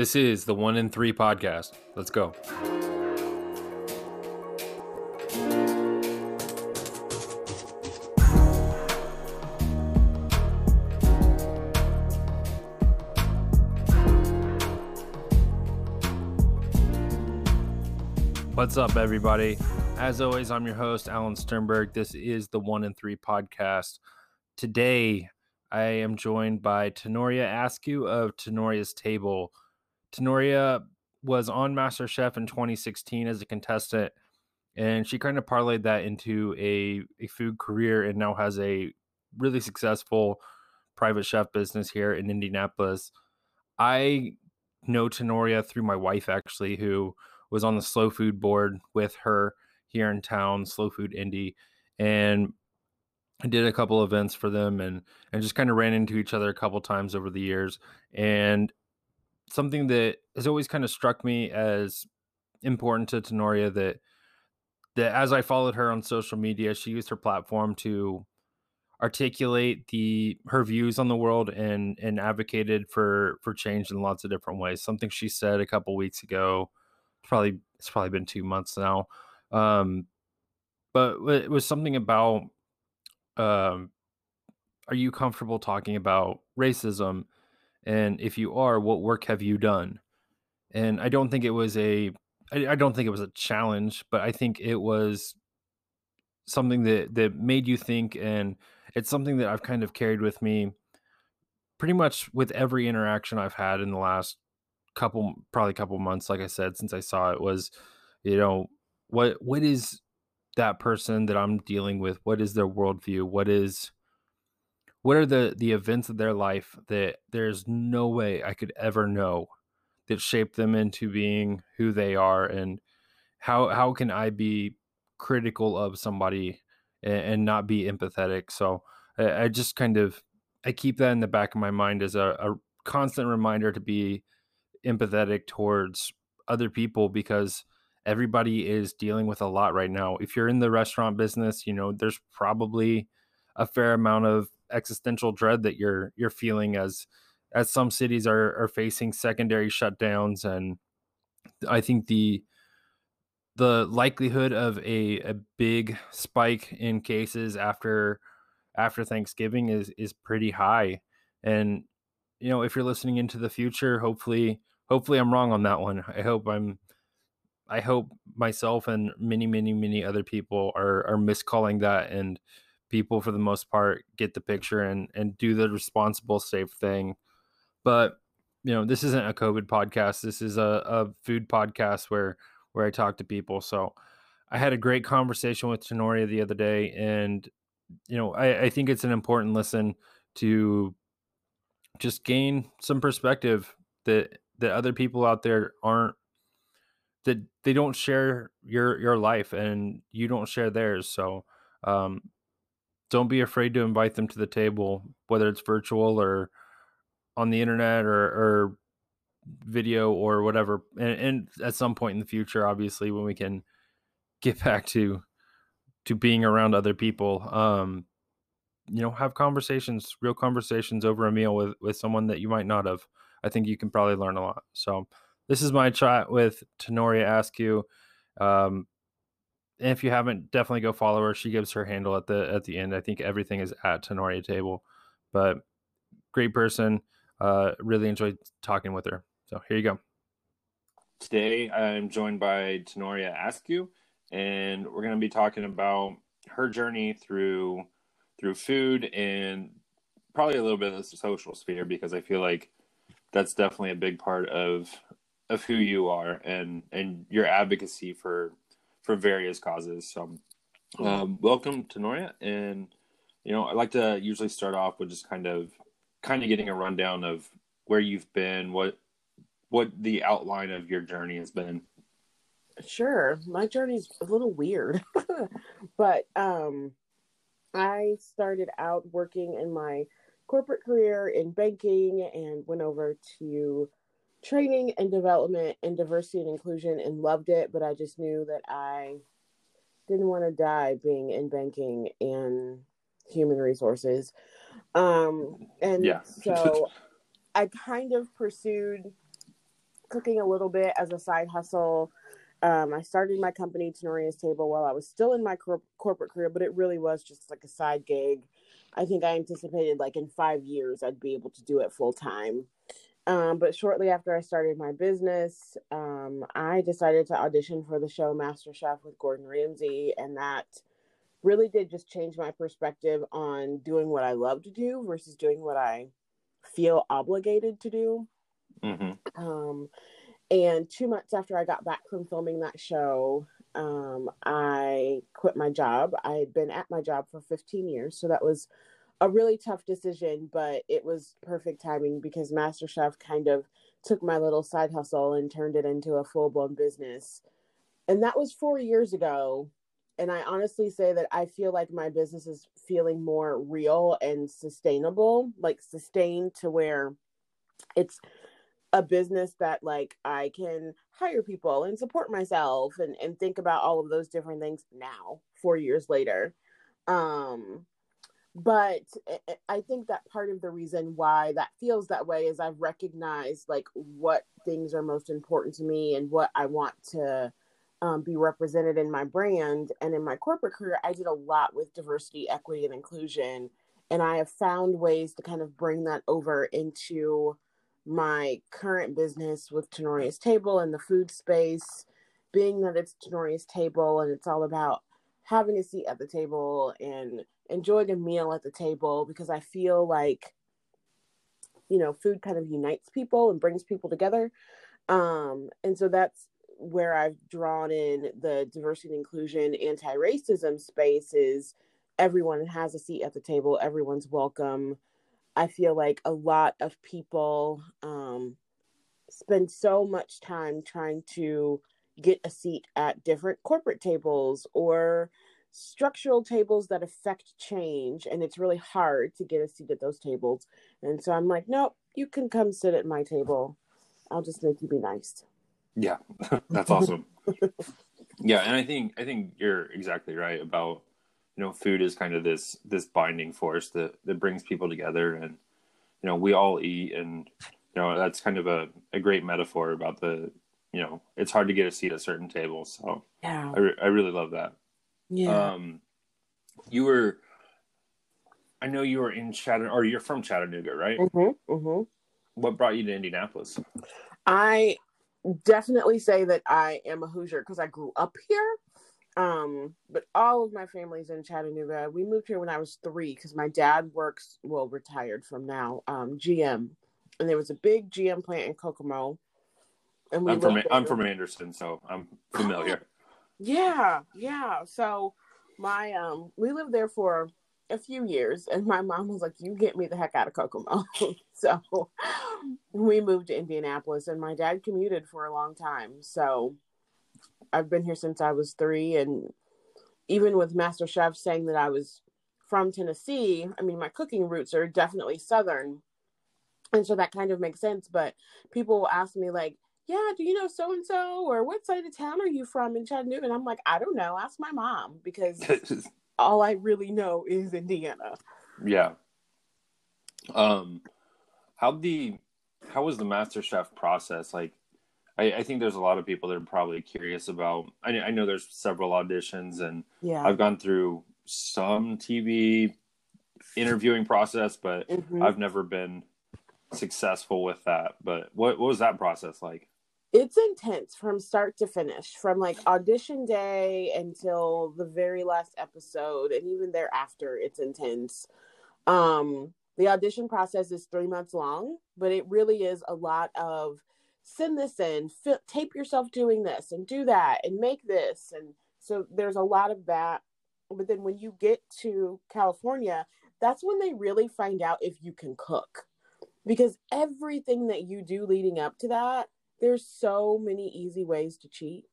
This is the One in Three podcast. Let's go. What's up, everybody? As always, I'm your host, Alan Sternberg. This is the One in Three podcast. Today, I am joined by Tenoria Askew of Tenoria's Table. Tenoria was on MasterChef in 2016 as a contestant, and she kind of parlayed that into a, a food career and now has a really successful private chef business here in Indianapolis. I know Tenoria through my wife, actually, who was on the slow food board with her here in town, Slow Food Indy. And did a couple events for them and and just kind of ran into each other a couple times over the years. And something that has always kind of struck me as important to Tenoria that that as I followed her on social media, she used her platform to articulate the her views on the world and and advocated for for change in lots of different ways. Something she said a couple weeks ago, probably it's probably been two months now, um, but it was something about um, are you comfortable talking about racism and if you are what work have you done? And i don't think it was a I, I don't think it was a challenge but i think it was something that that made you think and it's something that i've kind of carried with me pretty much with every interaction i've had in the last couple probably couple months like i said since i saw it was you know what what is that person that i'm dealing with? What is their worldview? What is what are the the events of their life that there's no way I could ever know that shaped them into being who they are and how how can I be critical of somebody and, and not be empathetic? So I, I, just kind of I keep that in the back of my mind as a, a constant reminder to be empathetic towards other people because everybody is dealing with a lot right now. If you're in the restaurant business you know there's probably a fair amount of existential dread that you're you're feeling as as some cities are are facing secondary shutdowns and I think the the likelihood of a, a big spike in cases after after Thanksgiving is is pretty high. And you know, if you're listening into the future, hopefully hopefully I'm wrong on that one. I hope I'm I hope myself and many, many, many other people are are miscalling that and people for the most part get the picture and and do the responsible safe thing. But you know this isn't a covid podcast. This is a, a food podcast where where i talk to people. So i had a great conversation with tenoria the other day and you know i, I think it's an important listen to just gain some perspective that that other people out there aren't that they don't share your your life and you don't share theirs. So um don't be afraid to invite them to the table, whether it's virtual or on the internet or, or video or whatever. And, and, at some point in the future, obviously, when we can get back to to being around other people, um, you know, have conversations, real conversations over a meal with with someone that you might not have. I think you can probably learn a lot. So this is my chat with Tenoria Askew. Um, if you haven't, definitely go follow her. She gives her handle at the at the end. I think everything is at Tenoria Table, but great person. Uh, really enjoyed talking with her. So here you go. Today I'm joined by Tenoria Askew, and we're going to be talking about her journey through through food and probably a little bit of the social sphere because I feel like that's definitely a big part of of who you are and and your advocacy for for various causes. So, um, welcome Tenoria, and you know I like to usually start off with just kind of kind of getting a rundown of where you've been, what what the outline of your journey has been. Sure, my journey's a little weird, but um, I started out working in my corporate career in banking and went over to training and development and diversity and inclusion and loved it, but I just knew that I didn't want to die being in banking and human resources. Um, and yeah. so I kind of pursued cooking a little bit as a side hustle. Um, I started my company, Tenoria's Table, while I was still in my cor- corporate career, but it really was just like a side gig. I think I anticipated like in five years I'd be able to do it full time. Um, but shortly after I started my business, um, I decided to audition for the show Master Chef with Gordon Ramsay, and that really did just change my perspective on doing what I love to do versus doing what I feel obligated to do. Mm-hmm. Um, and two months after I got back from filming that show, um, I quit my job. I had been at my job for 15 years, so that was a really tough decision, but it was perfect timing because MasterChef kind of took my little side hustle and turned it into a full blown business. And that was four years ago. And I honestly say that I feel like my business is feeling more real and sustainable, like sustained to where it's a business that like I can hire people and support myself and and think about all of those different things now 4 years later. Um but I think that part of the reason why that feels that way is I've recognized like what things are most important to me and what I want to um, be represented in my brand and in my corporate career. I did a lot with diversity, equity, and inclusion, and I have found ways to kind of bring that over into my current business with Tenoria's Table and the food space, being that it's Tenoria's Table and it's all about having a seat at the table and enjoying a meal at the table because I feel like, you know, food kind of unites people and brings people together. Um, and so that's where I've drawn in the diversity and inclusion, anti racism spaces. Everyone has a seat at the table, everyone's welcome I feel like a lot of people um, spend so much time trying to get a seat at different corporate tables or structural tables that affect change and it's really hard to get a seat at those tables. And so i'm like nope you can come sit at my table. I'll just make you be nice. Yeah. That's awesome. Yeah and i think i think you're exactly right about you know food is kind of this this binding force that that brings people together and you know we all eat and you know that's kind of a, a great metaphor about the you know it's hard to get a seat at certain tables so yeah. I, re- I really love that yeah um you were i know you were in chattanooga or you're from chattanooga right mm-hmm, mm-hmm. what brought you to indianapolis i definitely say that i am a hoosier because i grew up here um, but all of my family's in Chattanooga. We moved here when I was three because my dad works, well, retired from now, um, GM, and there was a big GM plant in Kokomo. And we I'm from I'm from Anderson, so I'm familiar. yeah, yeah. So my um, we lived there for a few years, and my mom was like, "You get me the heck out of Kokomo." so we moved to Indianapolis, and my dad commuted for a long time. So I've been here since I was three, and even with Master Chef saying that I was from Tennessee, I mean my cooking roots are definitely Southern, and so that kind of makes sense. But people will ask me like, "Yeah, do you know so and so, or what side of town are you from in Chattanooga?" And I'm like, "I don't know. Ask my mom because all I really know is Indiana." Yeah. Um, how the how was the Master Chef process like? I, I, think there's a lot of people that are probably curious about. I, I know there's several auditions, and yeah, I've gone through some TV interviewing process, but mm-hmm. I've never been successful with that. But what what was that process like? It's intense from start to finish, from like audition day until the very last episode, and even thereafter, it's intense. Um, the audition process is three months long, but it really is a lot of send this in, tape yourself doing this and do that and make this. And so there's a lot of that. But then when you get to California, that's when they really find out if you can cook. Because everything that you do leading up to that, there's so many easy ways to cheat.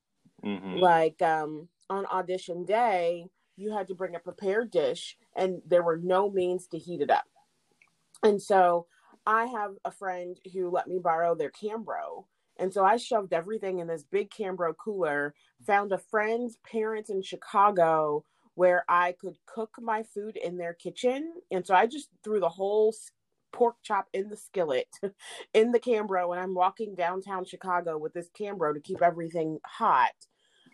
Mm-hmm. Like um, on audition day, you had to bring a prepared dish and there were no means to heat it up. And so I have a friend who let me borrow their Cambro. And so I shoved everything in this big Cambro cooler, found a friend's parents in Chicago where I could cook my food in their kitchen. And so I just threw the whole pork chop in the skillet in the Cambro and I'm walking downtown Chicago with this Cambro to keep everything hot.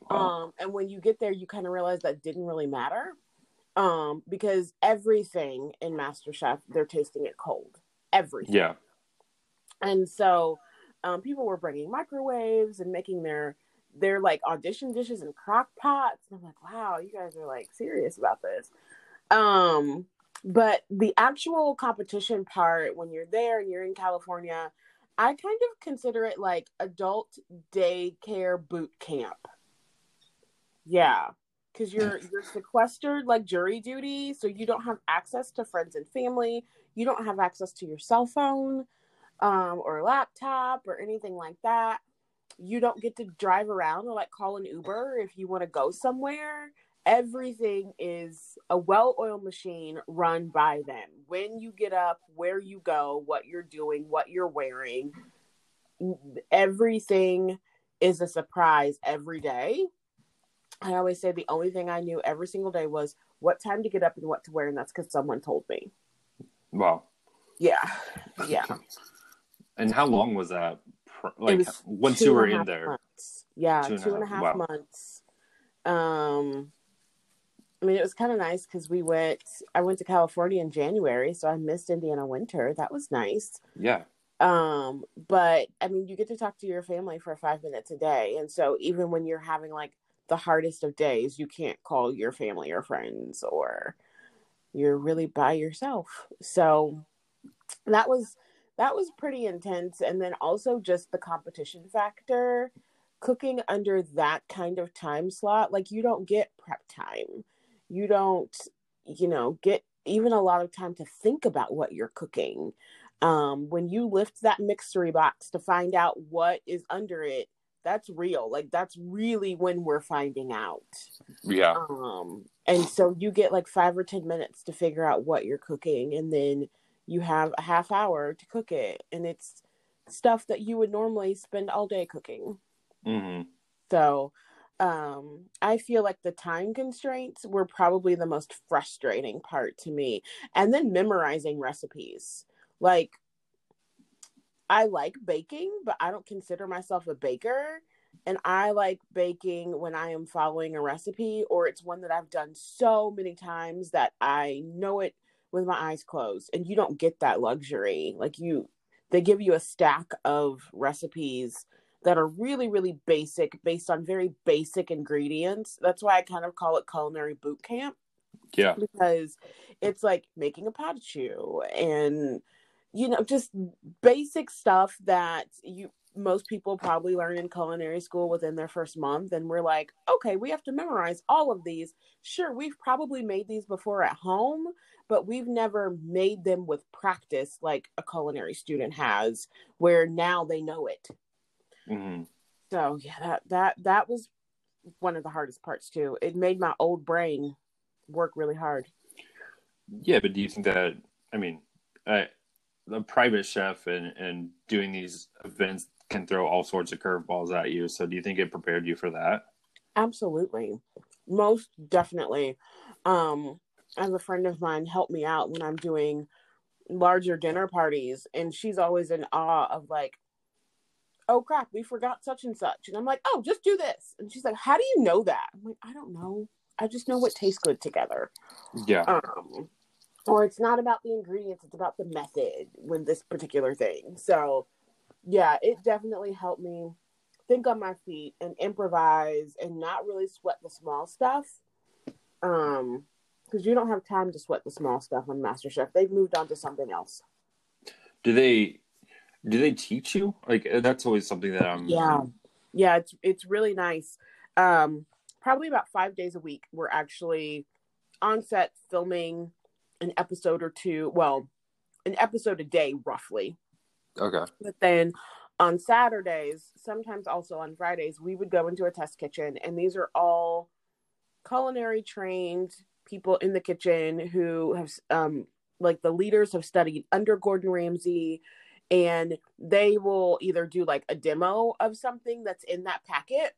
Wow. Um, and when you get there, you kind of realize that didn't really matter. Um, because everything in MasterChef, they're tasting it cold. Everything. Yeah. And so um, people were bringing microwaves and making their their like audition dishes and crock pots. And I'm like, wow, you guys are like serious about this. Um, but the actual competition part, when you're there and you're in California, I kind of consider it like adult daycare boot camp. Yeah, because you're you're sequestered like jury duty, so you don't have access to friends and family. You don't have access to your cell phone um, or laptop or anything like that. You don't get to drive around or like call an Uber if you want to go somewhere everything is a well-oiled machine run by them. When you get up where you go what you're doing what you're wearing everything is a surprise every day. I always say the only thing i knew every single day was what time to get up and what to wear and that's because someone told me. Wow. Yeah. Yeah. And how long was that like was once you were in there? months. yeah two and, two and a half, wow. months. Um I mean, it was kind of nice because we went. I went to California in January, so I missed Indiana winter. That was nice. Yeah. Um, but I mean, you get to talk to your family for five minutes a day, and so even when you're having like the hardest of days, you can't call your family or friends, or you're really by yourself. So that was that was pretty intense, and then also just the competition factor. Cooking under that kind of time slot, like you don't get prep time you don't you know get even a lot of time to think about what you're cooking. Um, when you lift that mystery box to find out what is under it that's real. Like that's really when we're finding out. Yeah. Um and so you get like five or ten minutes to figure out what you're cooking and then you have a half hour to cook it. And it's stuff that you would normally spend all day cooking. Mm-hmm. so um i feel like the time constraints were probably the most frustrating part to me and then memorizing recipes. Like i like baking but i don't consider myself a baker and i like baking when i am following a recipe or it's one that i've done so many times that i know it with my eyes closed and you don't get that luxury. Like you they give you a stack of recipes that are really, really basic, based on very basic ingredients. That's why I kind of call it culinary boot camp. Yeah. Because it's like making a pot of choux and, you know, just basic stuff that you most people probably learn in culinary school within their first month and we're like okay we have to memorize all of these sure we've probably made these before at home but we've never made them with practice like a culinary student has where now they know it Mm-hmm. So yeah, that that that was one of the hardest parts too. It made my old brain work really hard. Yeah, but do you think that? I mean, a private chef and and doing these events can throw all sorts of curveballs at you. So do you think it prepared you for that? Absolutely, most definitely. Um, as a friend of mine helped me out when I'm doing larger dinner parties, and she's always in awe of like oh crap, we forgot such and such. And I'm like, oh, just do this. And she's like, how do you know that? I'm like, I don't know. I just know what tastes good together. Yeah. Um, or it's not about the ingredients, it's about the method with this particular thing. So, yeah, it definitely helped me think on my feet and improvise and not really sweat the small stuff. Um, because you don't have time to sweat the small stuff on MasterChef. They've moved on to something else. Do they do they teach you? Like uh, that's always something that I'm. Yeah, yeah. It's it's really nice. Um, probably about five days a week. We're actually on set filming an episode or two. Well, an episode a day, roughly. Okay. But then on Saturdays, sometimes also on Fridays, we would go into a test kitchen, and these are all culinary trained people in the kitchen who have um like the leaders have studied under Gordon Ramsay and they will either do like a demo of something that's in that packet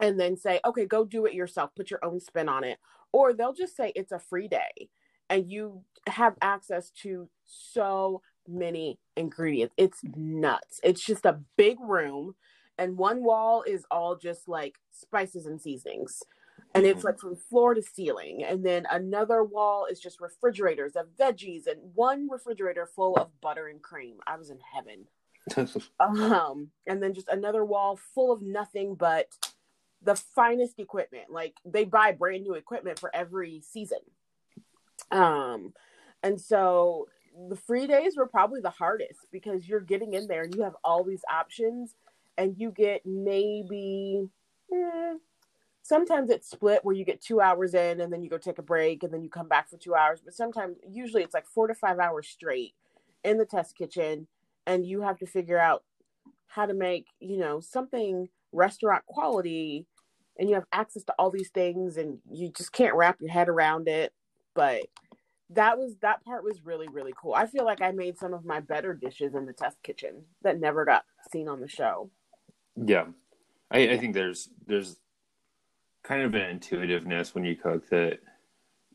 and then say, okay, go do it yourself, put your own spin on it. Or they'll just say it's a free day and you have access to so many ingredients. It's nuts. It's just a big room, and one wall is all just like spices and seasonings. And it's Mhm. like from floor to ceiling. And then another wall is just refrigerators of veggies, and one refrigerator full of butter and cream. I was in heaven. Um, and then just another wall full of nothing but the finest equipment. Like they buy brand new equipment for every season. Um, and so the free days were probably the hardest because you're getting in there and you have all these options, and you get maybe. eh, sometimes it's split where you get two hours in and then you go take a break and then you come back for two hours. But sometimes, usually, it's like four to five hours straight in the test kitchen and you have to figure out how to make you know something restaurant quality and you have access to all these things and you just can't wrap your head around it. But that was that part was really really cool. I feel like i made some of my better dishes in the test kitchen that never got seen on the show. Yeah, I, I think there's there's kind of an intuitiveness when you cook that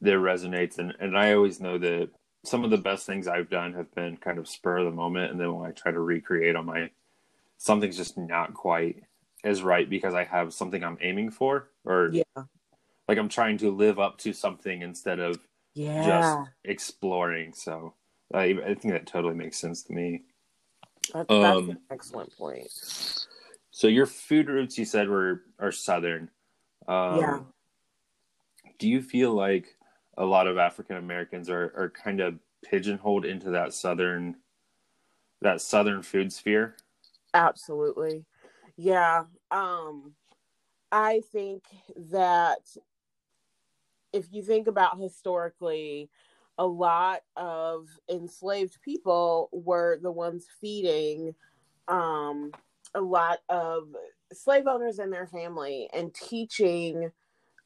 that resonates, and and I always know that some of the best things I've done have been kind of spur of the moment, and then when I try to recreate on my something's just not quite as right because I have something I'm aiming for, or yeah like I'm trying to live up to something instead of yeah just exploring. So I, I think that totally makes sense to me. That- that's um, an excellent point So your food roots, you said, were are southern. Um, Yeah. Do you feel like a lot of African Americans are are kind of pigeonholed into that southern that southern food sphere? Absolutely. Yeah. Um I think that if you think about historically a lot of enslaved people were the ones feeding um a lot of slave owners and their family and teaching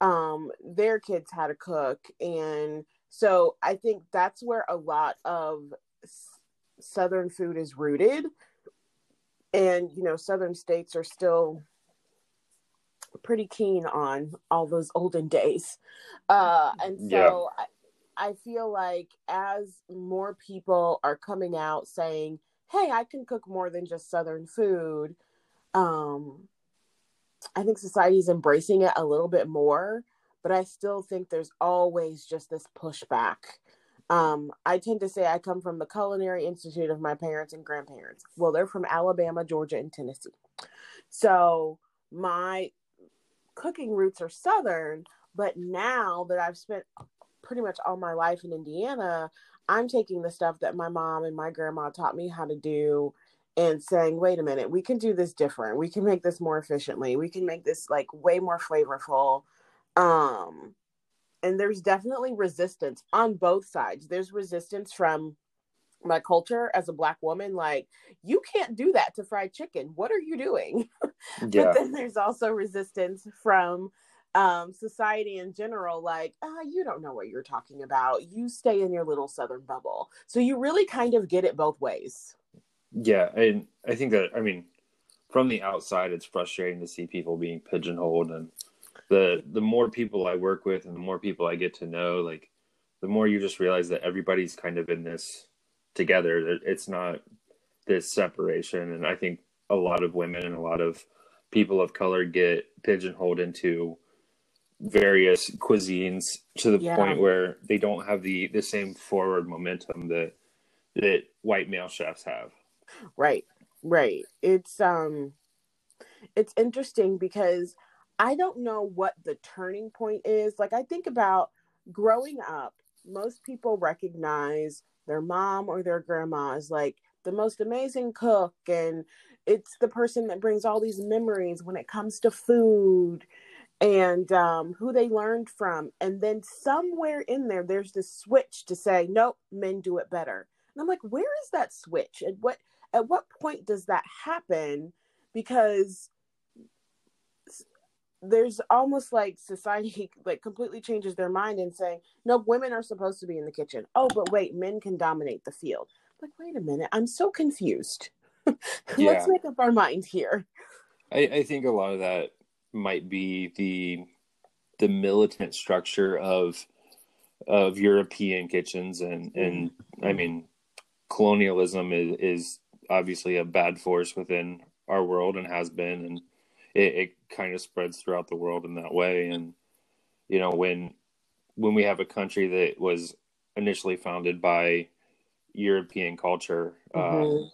um their kids how to cook. And so I think that's where a lot of s- southern food is rooted. And you know southern states are still pretty keen on all those olden days. Uh and so I, I feel like as more people are coming out saying hey i can cook more than just southern food um i think society's embracing it a little bit more but i still think there's always just this pushback um, I tend to say I come from the Culinary Institute of my parents and grandparents. Well, they're from Alabama, Georgia, and Tennessee. So my cooking roots are Southern, but now that I've spent pretty much all my life in Indiana, I'm taking the stuff that my mom and my grandma taught me how to do and saying, wait a minute, we can do this different. We can make this more efficiently. We can make this like way more flavorful. Um, and there's definitely resistance on both sides. There's resistance from my culture as a black woman, like, you can't do that to fried chicken. What are you doing? Yeah, But then there's also resistance from um, society in general, like, ah, you don't know what you're talking about. You stay in your little southern bubble. So you really kind of get it both ways. Yeah, and I think that I mean, from the outside, it's frustrating to see people being pigeonholed, and the the more people I work with, and the more people I get to know, like the more you just realize that everybody's kind of in this together. It's not this separation, and I think a lot of women and a lot of people of color get pigeonholed into various cuisines to the Yeah. point where they don't have the the same forward momentum that that white male chefs have. Right. Right. It's um it's interesting because I don't know what the turning point is. Like I think about growing up, most people recognize their mom or their grandma as like the most amazing cook and it's the person that brings all these memories when it comes to food and um, who they learned from. And then somewhere in there, there's this switch to say, nope, men do it better. And I'm like, where is that switch? And what at what point does that happen? Because there's almost like society like completely changes their mind and saying, no, women are supposed to be in the kitchen. Oh, but wait, men can dominate the field. Like, wait a minute, I'm so confused. Yeah. Let's make up our mind here. I, I think a lot of that might be the the militant structure of of European kitchens and and I mm-hmm. mean colonialism is is obviously a bad force within our world and has been and it, it kind of spreads throughout the world in that way and you know when when we have a country that was initially founded by European culture, uh, mm-hmm. uh,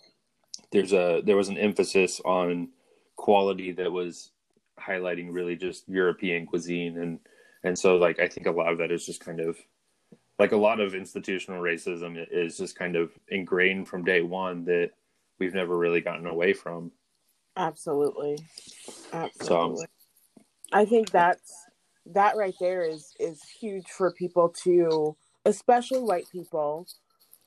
there's a there was an emphasis on quality that was highlighting really just European cuisine and and so like I think a lot of that is just kind of like a lot of institutional racism is just kind of ingrained from day one that we've never really gotten away from. Absolutely. Absolutely. So, I think that's that right there is is huge for people to especially white people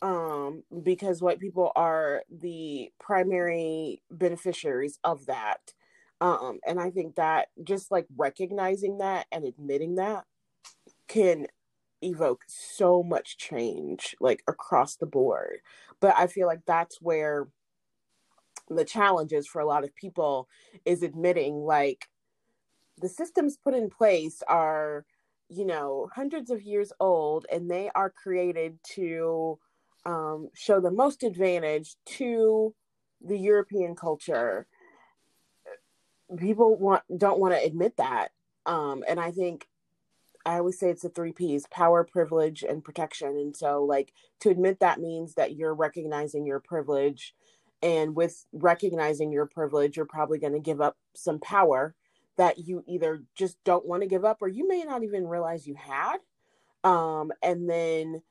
um because white people are the primary beneficiaries of that um and i think that just like recognizing that and admitting that can evoke so much change like across the board but i feel like that's where the challenges for a lot of people is admitting like the systems put in place are you know hundreds of years old and they are created to um, show the most advantage to the european culture. People want don't want to admit that um, and i think i always say it's the three p's power privilege and protection and so like to admit that means that you're recognizing your privilege and with recognizing your privilege you're probably going to give up some power that you either just don't want to give up or you may not even realize you had. Um, and then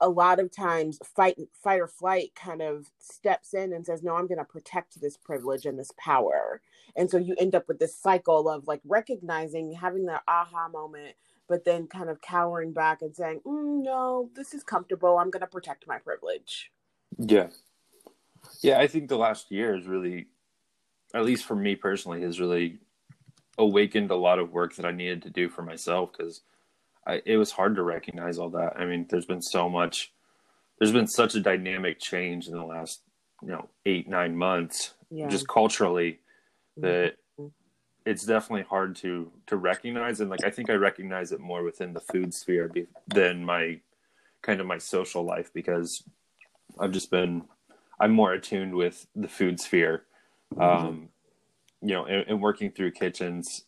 a lot of times fight fight or flight kind of steps in and says no i'm going to protect this privilege and this power. And so you end up with this cycle of like recognizing having that aha moment but then kind of cowering back and saying mm, no this is comfortable. I'm going to protect my privilege. Yeah yeah i think the last year is really at least for me personally has really awakened a lot of work that I needed to do for myself because it was hard to recognize all that. I mean, there's been so much, there's been such a dynamic change in the last, you know, eight, nine months, yeah. just culturally, mm-hmm. that mm-hmm. it's definitely hard to to recognize. And like, I think I recognize it more within the food sphere than my kind of my social life because I've just been, I'm more attuned with the food sphere. Mm-hmm. Um, you know, and, and working through kitchens,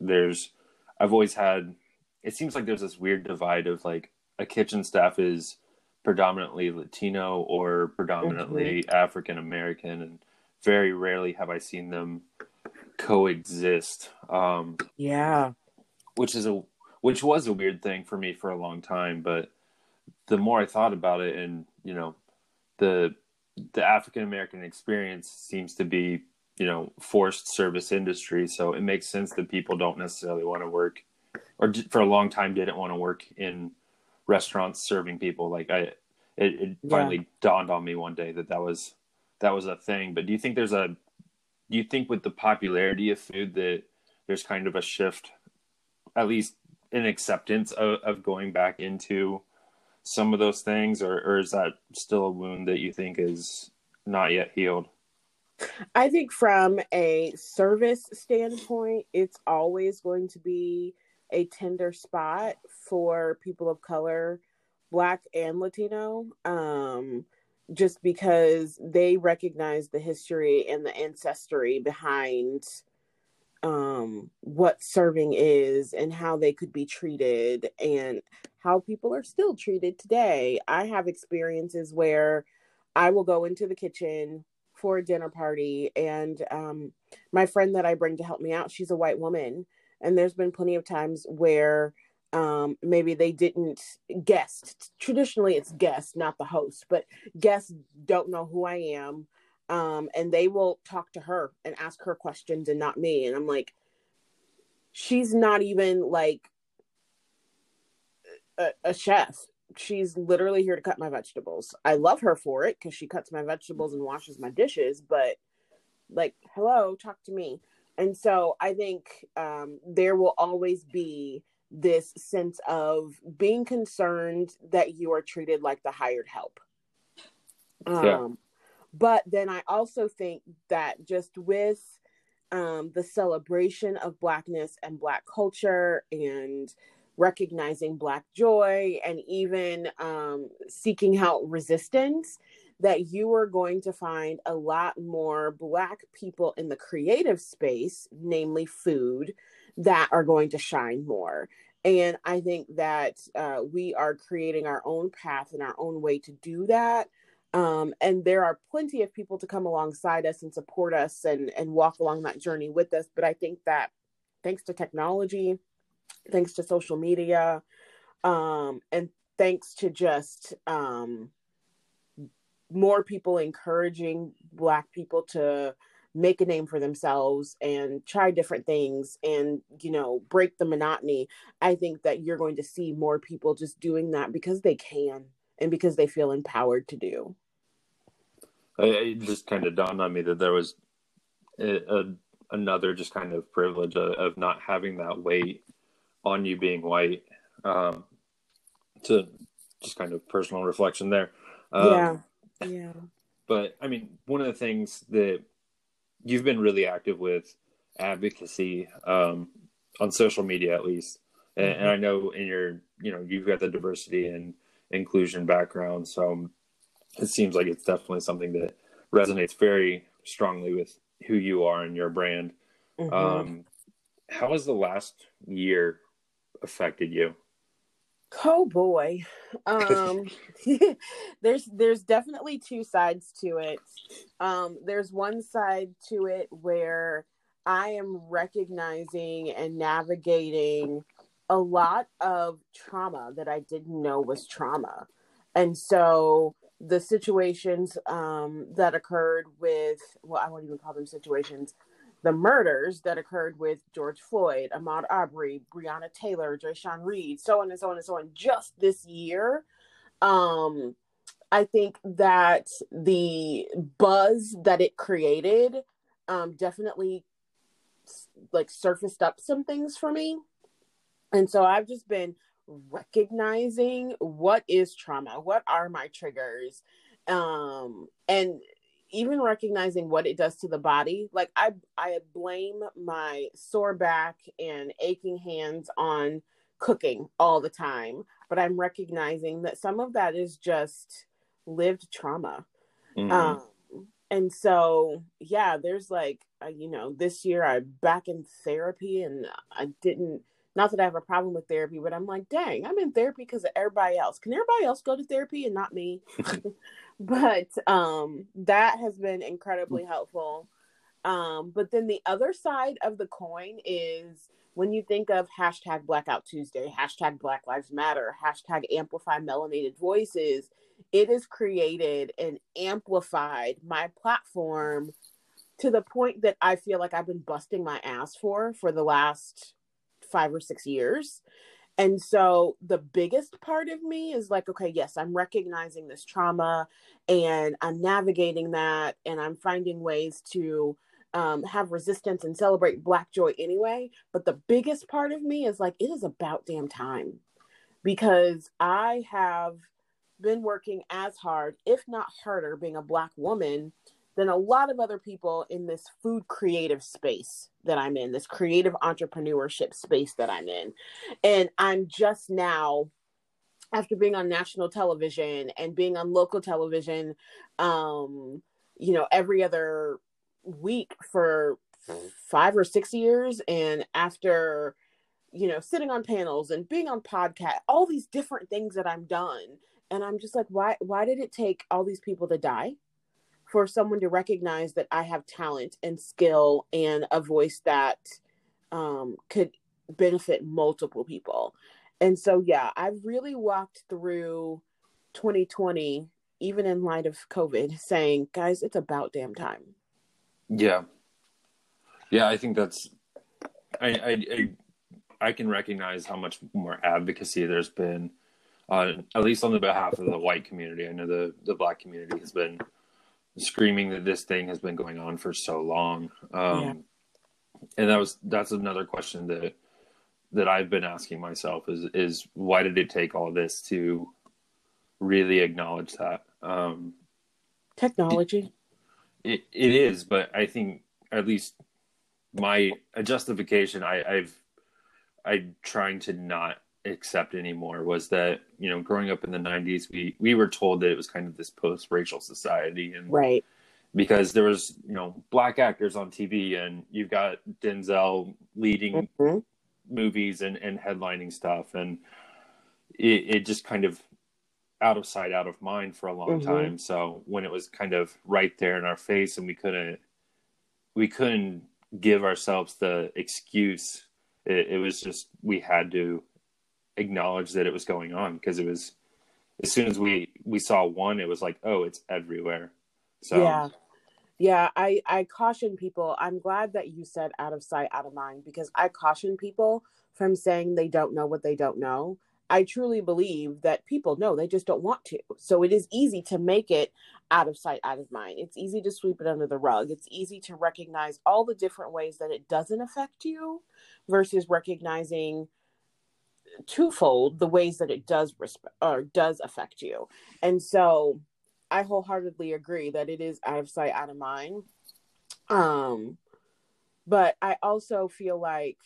there's, I've always had, it seems like there's this weird divide of like a kitchen staff is predominantly Latino or predominantly mm-hmm. African American, and very rarely have I seen them coexist. Um, yeah, which is a which was a weird thing for me for a long time, but the more I thought about it, and you know, the the African American experience seems to be you know forced service industry. So it makes sense that people don't necessarily want to work or for a long time didn't want to work in restaurants serving people. Like i it, it yeah. finally dawned on me one day that that was that was a thing. But do you think there's a do you think with the popularity of food that there's kind of a shift at least in acceptance of, of going back into some of those things or, or is that still a wound that you think is not yet healed? I think from a service standpoint, it's always going to be a tender spot for people of color, Black and Latino, um, just because they recognize the history and the ancestry behind um, what serving is and how they could be treated and how people are still treated today. I have experiences where I will go into the kitchen for a dinner party and um, my friend that i bring to help me out she's a white woman. And there's been plenty of times where um, maybe they didn't guest. Traditionally it's guest not the host but guests don't know who i am um, and they will talk to her and ask her questions and not me and i'm like she's not even like a, a chef she's literally here to cut my vegetables. I love her for it because she cuts my vegetables and washes my dishes, but like, hello, talk to me. And so I think um, there will always be this sense of being concerned that you are treated like the hired help. Um, yeah. But then I also think that just with um, the celebration of Blackness and Black culture and recognizing black joy and even um, seeking out resistance that you are going to find a lot more Black people in the creative space, namely food, that are going to shine more. And I think that uh, we are creating our own path and our own way to do that. Um, and there are plenty of people to come alongside us and support us and, and walk along that journey with us. But I think that thanks to technology, thanks to social media, um, and thanks to just um, more people encouraging Black people to make a name for themselves and try different things and you know break the monotony i think that you're going to see more people just doing that because they can and because they feel empowered to do it just kind of dawned on me that there was a, a, another just kind of privilege of, of, not having that weight on you being white um, to just kind of personal reflection there um, yeah yeah but i mean one of the things that you've been really active with advocacy um, on social media at least and, mm-hmm. and, i know in your you know you've got the diversity and inclusion background so it seems like it's definitely something that resonates very strongly with who you are and your brand. Mm-hmm. um, how has the last year affected you? Oh boy. Um there's there's definitely two sides to it. Um there's one side to it where i am recognizing and navigating a lot of trauma that i didn't know was trauma. And so the situations um that occurred with well i won't even call them situations the murders that occurred with George Floyd, Ahmaud Arbery, Breonna Taylor, Dreasjon Reed, so on and so on and so on, just this year. Um, I think that the buzz that it created um, definitely like surfaced up some things for me. And so I've just been recognizing what is trauma, what are my triggers, um, and even recognizing what it does to the body like i i blame my sore back and aching hands on cooking all the time but i'm recognizing that some of that is just lived trauma mm-hmm. um, and so yeah there's like uh, you know this year i'm back in therapy and i didn't not that i have a problem with therapy but i'm like dang i'm in therapy because of everybody else. Can everybody else go to therapy and not me? But um that has been incredibly helpful. Um but then the other side of the coin is when you think of hashtag blackout tuesday hashtag black lives matter hashtag amplify melanated voices it has created and amplified my platform to the point that i feel like i've been busting my ass for for the last five or six years and so the biggest part of me is like, okay, yes, I'm recognizing this trauma and I'm navigating that and I'm finding ways to um, have resistance and celebrate Black joy anyway. But the biggest part of me is like, it is about damn time because I have been working as hard, if not harder, being a Black woman than a lot of other people in this food creative space that I'm in, this creative entrepreneurship space that I'm in. And I'm just now after being on national television and being on local television um you know every other week for 5 or 6 years and after you know sitting on panels and being on podcast all these different things that I'm done and I'm just like why why did it take all these people to die for someone to recognize that I have talent and skill and a voice that um, could benefit multiple people. And so, yeah, I've really walked through 2020, even in light of COVID, saying, guys, it's about damn time. Yeah. Yeah, I think that's, I, I, I, I can recognize how much more advocacy there's been, uh, at least on the behalf of the white community. I know the, the black community has been screaming that this thing has been going on for so long. Um, yeah. And that was that's another question that that I've been asking myself is is why did it take all this to really acknowledge that? Um, Technology. It, it, it is, but I think at least my a justification I, I've I'm trying to not accept anymore was that you know growing up in the 90s we we were told that it was kind of this post-racial society and right because there was you know black actors on TV and you've got Denzel leading mm-hmm. movies and, and headlining stuff and it, it just kind of out of sight out of mind for a long mm-hmm. time so when it was kind of right there in our face and we couldn't we couldn't give ourselves the excuse it, it was just we had to acknowledge that it was going on because it was as soon as we we saw one it was like oh it's everywhere so yeah yeah, I I caution people. I'm glad that you said out of sight, out of mind because I caution people from saying they don't know what they don't know. I truly believe that people know they just don't want to. So it is easy to make it out of sight, out of mind. It's easy to sweep it under the rug. It's easy to recognize all the different ways that it doesn't affect you versus recognizing twofold the ways that it does resp- or does affect you. And so I wholeheartedly agree that it is out of sight, out of mind. Um, but I also feel like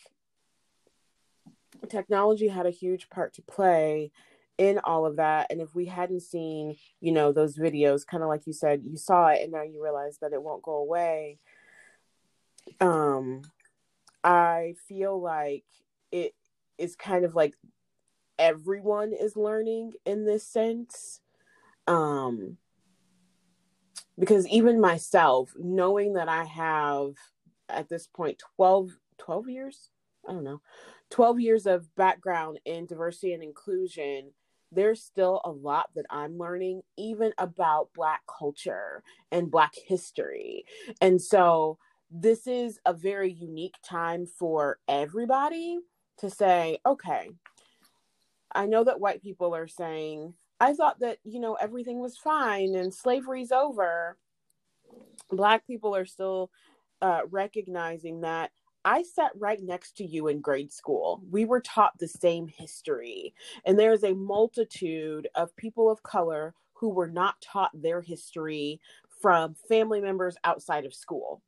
technology had a huge part to play in all of that. And if we hadn't seen, you know, those videos, kind of like you said, you saw it and now you realize that it won't go away. Um, I feel like it is kind of like everyone is learning in this sense. Um, because even myself knowing that i have at this point 12 12 years? I don't know. 12 years of background in diversity and inclusion there's still a lot that i'm learning even about black culture and black history. And so this is a very unique time for everybody to say okay i know that white people are saying I thought that, you know, everything was fine and slavery's over. Black people are still uh, recognizing that I sat right next to you in grade school. We were taught the same history. And there's a multitude of people of color who were not taught their history from family members outside of school.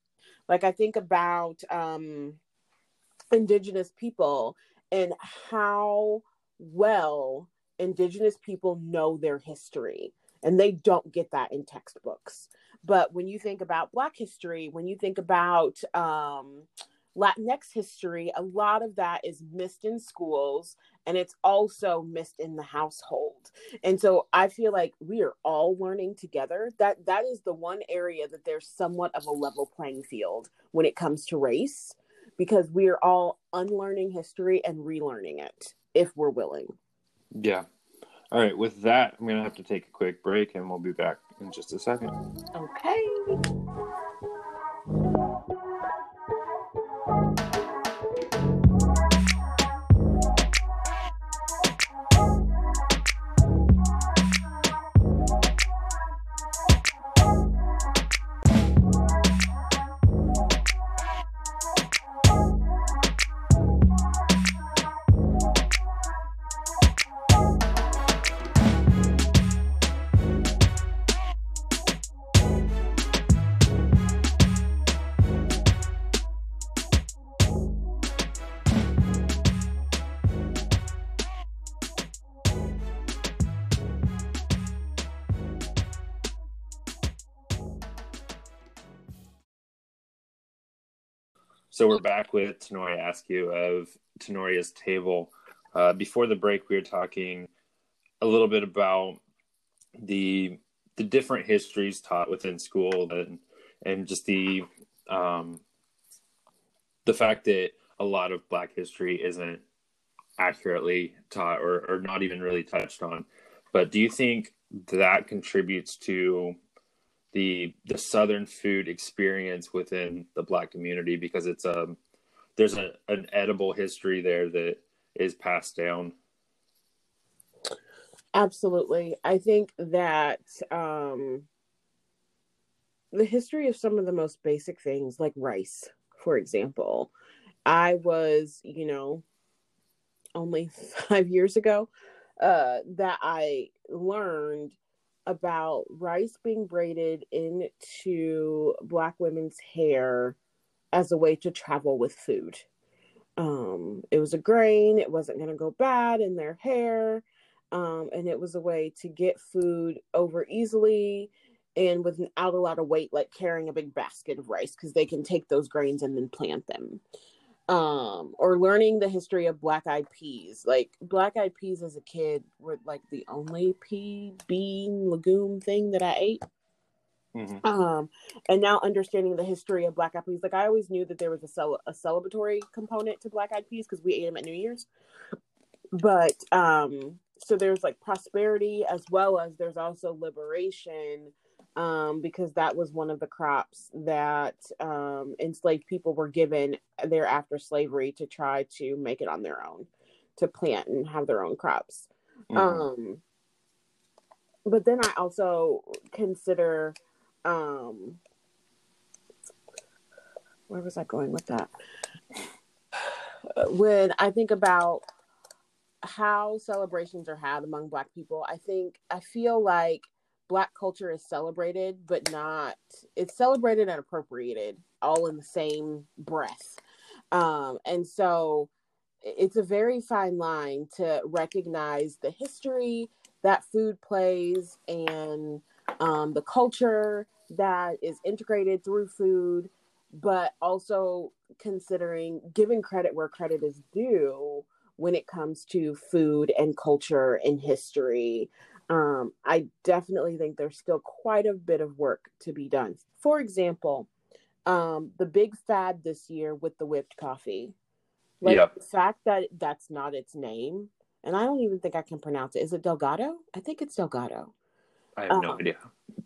Like, I think about um, Indigenous people and how well indigenous people know their history. And they don't get that in textbooks. But when you think about black history when you think about um, latinx history a lot of that is missed in schools and it's also missed in the household. And so i feel like we are all learning together. That that is the one area that there's somewhat of a level playing field when it comes to race because we are all unlearning history and relearning it if we're willing yeah. All right. With that, I'm going to have to take a quick break and we'll be back in just a second. Okay. So we're back with Tenoria Askew of Tenoria's Table. Uh, before the break, we were talking a little bit about the the different histories taught within school and and just the um, the fact that a lot of Black history isn't accurately taught or, or not even really touched on. But do you think that contributes to the the southern food experience within the black community because it's a um, there's a, an edible history there that is passed down. Absolutely. I think that um the history of some of the most basic things like rice for example. I was you know only five years ago uh that i learned about rice being braided into black women's hair as a way to travel with food. um, it was a grain, it wasn't going to go bad in their hair. Um, and it was a way to get food over easily and without a lot of weight, like carrying a big basket of rice, because they can take those grains and then plant them. Um, or learning the history of black eyed peas. Like black eyed peas as a kid were like the only pea bean legume thing that I ate. Mm-hmm. Um, and now understanding the history of black eyed peas, like I always knew that there was a, cel- a celebratory component to black eyed peas because we ate them at New Year's. But um, so there's like prosperity as well as there's also liberation um, because that was one of the crops that um, enslaved people were given there after slavery to try to make it on their own, to plant and have their own crops. Mm-hmm. Um, but then I also consider, um, where was I going with that? When I think about how celebrations are had among Black people, I think I feel like black culture is celebrated but not it's celebrated and appropriated all in the same breath. Um, and so it's a very fine line to recognize the history that food plays and um, the culture that is integrated through food but also considering giving credit where credit is due when it comes to food and culture and history um, I definitely think there's still quite a bit of work to be done. For example, um, the big fad this year with the whipped coffee. Like yep. the fact that that's not its name, and I don't even think I can pronounce it. Is it Delgado? I think it's Delgado. I have um, no idea.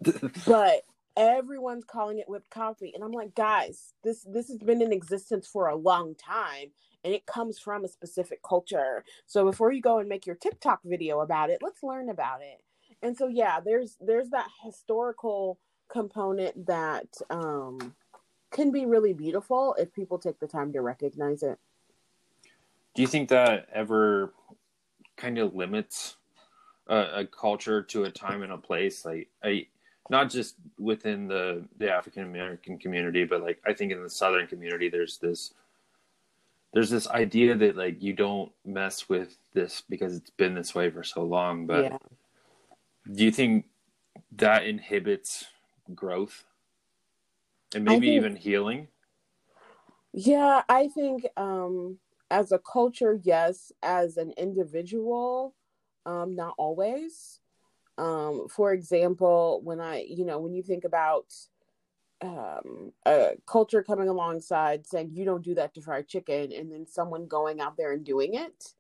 but everyone's calling it whipped coffee, and I'm like, guys, this this has been in existence for a long time, and it comes from a specific culture. So before you go and make your TikTok video about it, let's learn about it. And so yeah, there's there's that historical component that um can be really beautiful if people take the time to recognize it. Do you think that ever kind of limits a, a culture to a time and a place? Like, I, not just within the the African American community, but like I think in the Southern community, there's this there's this idea that like you don't mess with this because it's been this way for so long but yeah. do you think that inhibits growth? And maybe think, even healing? Yeah i think um as a culture yes. As an individual um not always um for example when i you know when you think about um, a culture coming alongside saying you don't do that to fried chicken and then someone going out there and doing it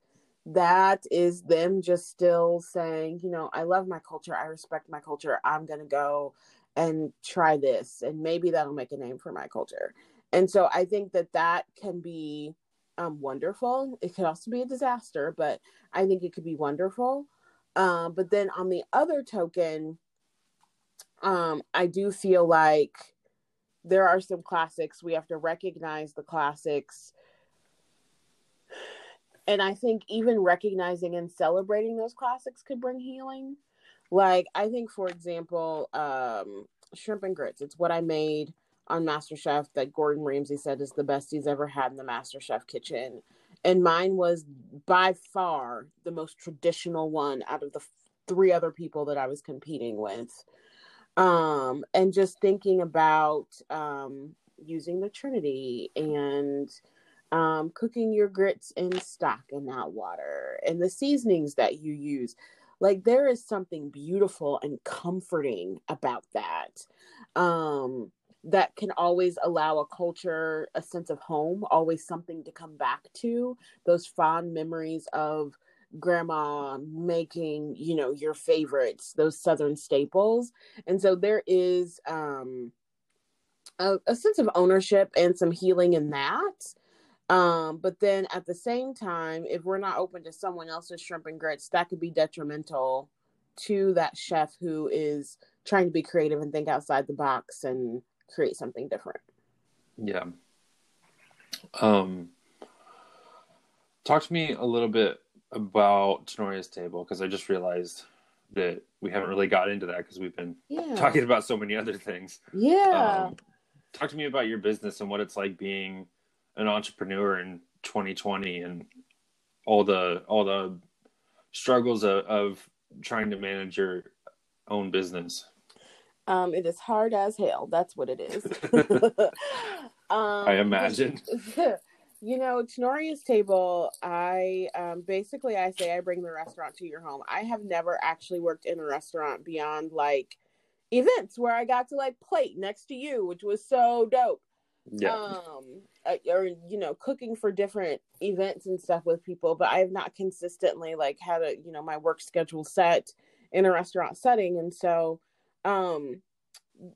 that is them just still saying you know i love my culture. I respect my culture. I'm to go and try this and maybe that'll make a name for my culture. And so i think that that can be um, wonderful. It could also be a disaster but i think it could be wonderful um, but then on the other token um, i do feel like there are some classics. We have to recognize the classics. And I think even recognizing and celebrating those classics could bring healing. Like, I think, for example, um, shrimp and grits, it's what I made on MasterChef that Gordon Ramsay said is the best he's ever had in the MasterChef kitchen. And mine was by far the most traditional one out of the three other people that I was competing with um, and just thinking about um, using the Trinity and um, cooking your grits in stock and not water and the seasonings that you use. Like there is something beautiful and comforting about that. Um, that can always allow a culture a sense of home, always something to come back to, those fond memories of grandma making you know your favorites those southern staples. And so there is um a, a sense of ownership and some healing in that. Um but then at the same time if we're not open to someone else's shrimp and grits that could be detrimental to that chef who is trying to be creative and think outside the box and create something different yeah um talk to me a little bit about Tenoria's table because I just realized that we haven't really got into that because we've been yeah. talking about so many other things. Yeah. Um, talk to me about your business and what it's like being an entrepreneur in 2020 and all the all the struggles of, of trying to manage your own business? Um, it is hard as hell. That's what it is. um, I imagine. you know, Tenoria's table. I um, basically I say I bring the restaurant to your home. I have never actually worked in a restaurant beyond like events where I got to like plate next to you, which was so dope. Yeah. Um, or you know, cooking for different events and stuff with people, but I have not consistently like had a you know my work schedule set in a restaurant setting, and so um,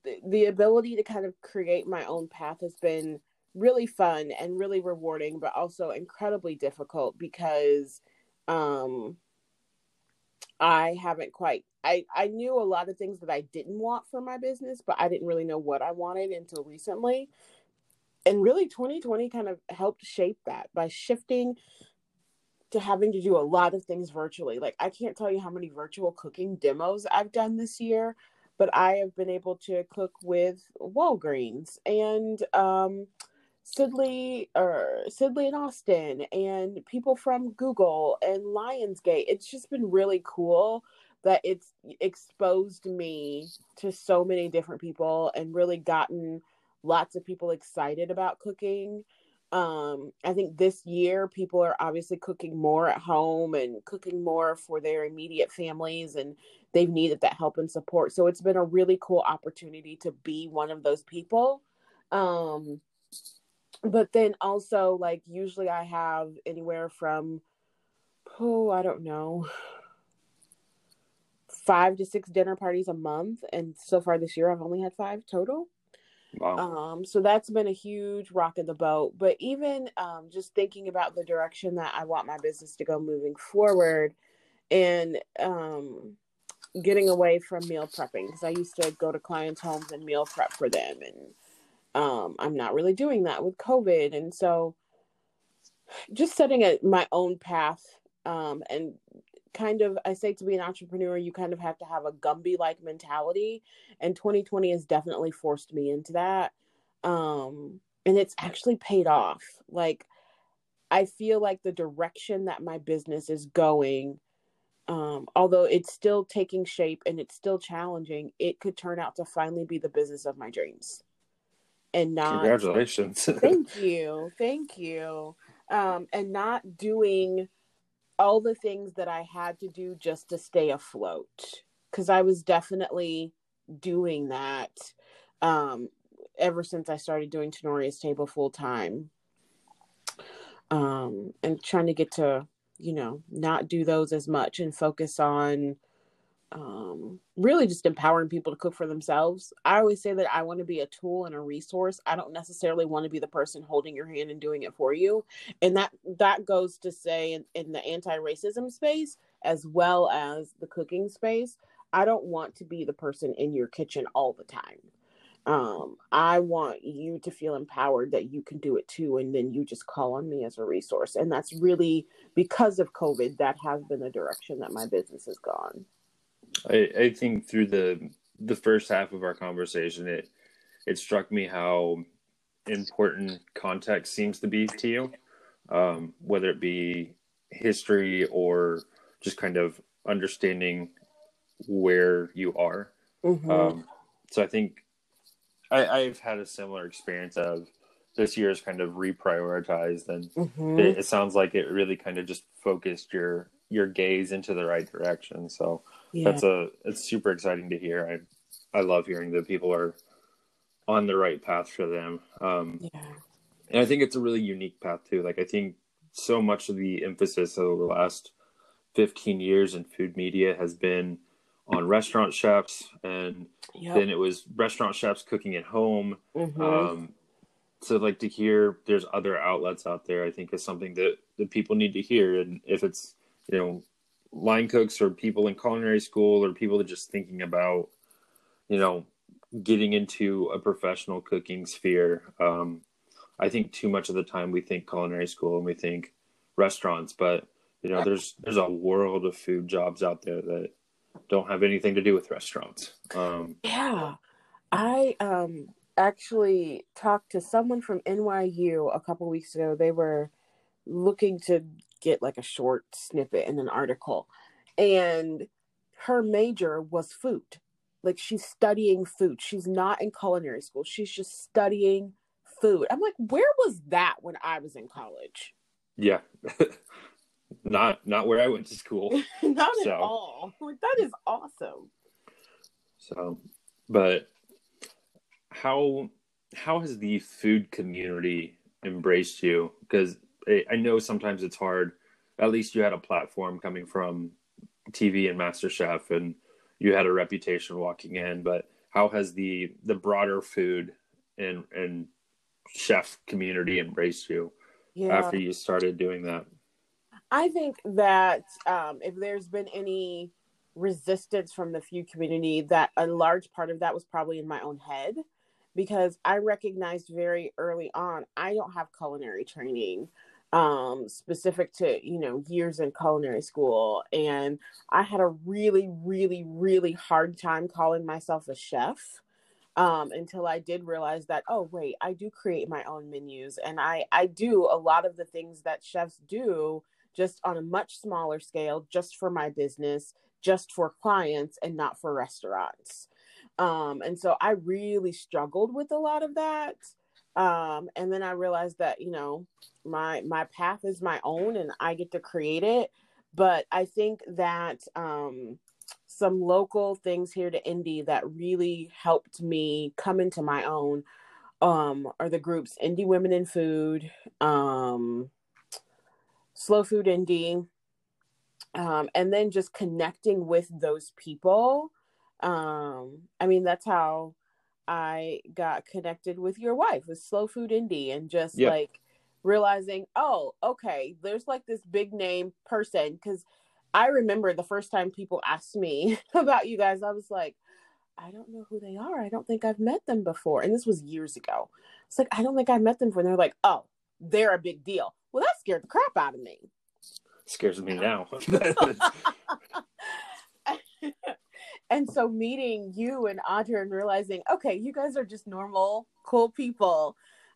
the, the ability to kind of create my own path has been really fun and really rewarding, but also incredibly difficult because um, I haven't quite I I knew a lot of things that I didn't want for my business, but I didn't really know what I wanted until recently. And really 2020 kind of helped shape that by shifting to having to do a lot of things virtually. Like I can't tell you how many virtual cooking demos I've done this year, but I have been able to cook with Walgreens and um Sidley or Sidley and Austin and people from Google and Lionsgate. It's just been really cool that it's exposed me to so many different people and really gotten lots of people excited about cooking. Um, I think this year people are obviously cooking more at home and cooking more for their immediate families and they've needed that help and support. So it's been a really cool opportunity to be one of those people. Um, but then also like usually I have anywhere from oh I don't know five to six dinner parties a month and so far this year I've only had five total. Wow. Um, so that's been a huge rock in the boat. But even um, just thinking about the direction that I want my business to go moving forward and um, getting away from meal prepping because I used to go to clients' homes and meal prep for them and um, I'm not really doing that with COVID. And so just setting a, my own path um, and kind of, I say to be an entrepreneur, you kind of have to have a Gumby like mentality. And 2020 has definitely forced me into that. Um, and it's actually paid off. Like, I feel like the direction that my business is going, um, although it's still taking shape and it's still challenging, it could turn out to finally be the business of my dreams and not congratulations thank you thank you um and not doing all the things that i had to do just to stay afloat because i was definitely doing that um ever since i started doing tenoria's table full time. Um and trying to get to you know not do those as much and focus on um, really just empowering people to cook for themselves. I always say that I want to be a tool and a resource. I don't necessarily want to be the person holding your hand and doing it for you. And that that goes to say in, in the anti-racism space as well as the cooking space. I don't want to be the person in your kitchen all the time. Um, I want you to feel empowered that you can do it too, and then you just call on me as a resource. And that's really because of COVID, that has been the direction that my business has gone. I, I think through the the first half of our conversation, it it struck me how important context seems to be to you, um, whether it be history or just kind of understanding where you are. Mm-hmm. Um, so I think I, I've had a similar experience of this year is kind of reprioritized, and mm-hmm. it, it sounds like it really kind of just focused your your gaze into the right direction. So yeah. that's a it's super exciting to hear. I I love hearing that people are on the right path for them. Um, yeah. And I think it's a really unique path too. Like I think so much of the emphasis over the last 15 years in food media has been on restaurant chefs and yep. then it was restaurant chefs cooking at home mm-hmm. um, so like to hear there's other outlets out there i think is something that that people need to hear and if it's you know line cooks or people in culinary school or people that are just thinking about you know getting into a professional cooking sphere um, i think too much of the time we think culinary school and we think restaurants but you know there's there's a world of food jobs out there that don't have anything to do with restaurants. Um, yeah. I um actually talked to someone from nyu a couple weeks ago. They were looking to get like a short snippet in an article, and her major was food. Like she's studying food. She's not in culinary school. She's just studying food. I'm like, where was that when I was in college? Yeah. not not where I went to school. not so. at all. Like that is awesome. So, but how how has the food community embraced you? Because I know sometimes it's hard. At least you had a platform coming from TV and MasterChef, and you had a reputation walking in. But how has the the broader food and and chef community embraced you yeah. after you started doing that? I think that um, if there's been any resistance from the food community, that a large part of that was probably in my own head because I recognized very early on I don't have culinary training um specific to you know years in culinary school and i had a really really really hard time calling myself a chef um until i did realize that oh wait i do create my own menus and i i do a lot of the things that chefs do just on a much smaller scale just for my business just for clients and not for restaurants. Um and so i really struggled with a lot of that um and then i realized that you know my my path is my own and i get to create it. But i think that um some local things here to indy that really helped me come into my own um are the groups Indy women in food um slow food Indy um and then just connecting with those people. Um i mean that's how I got connected with your wife with Slow Food Indy and just yeah. like realizing, oh, okay, there's like this big name person. Cause I remember the first time people asked me about you guys, I was like, I don't know who they are. I don't think I've met them before. And this was years ago. It's like, I don't think I've met them before. And they're like, oh, they're a big deal. Well, that scared the crap out of me. Scares me now. and so meeting you and Audra and realizing, okay, you guys are just normal, cool people.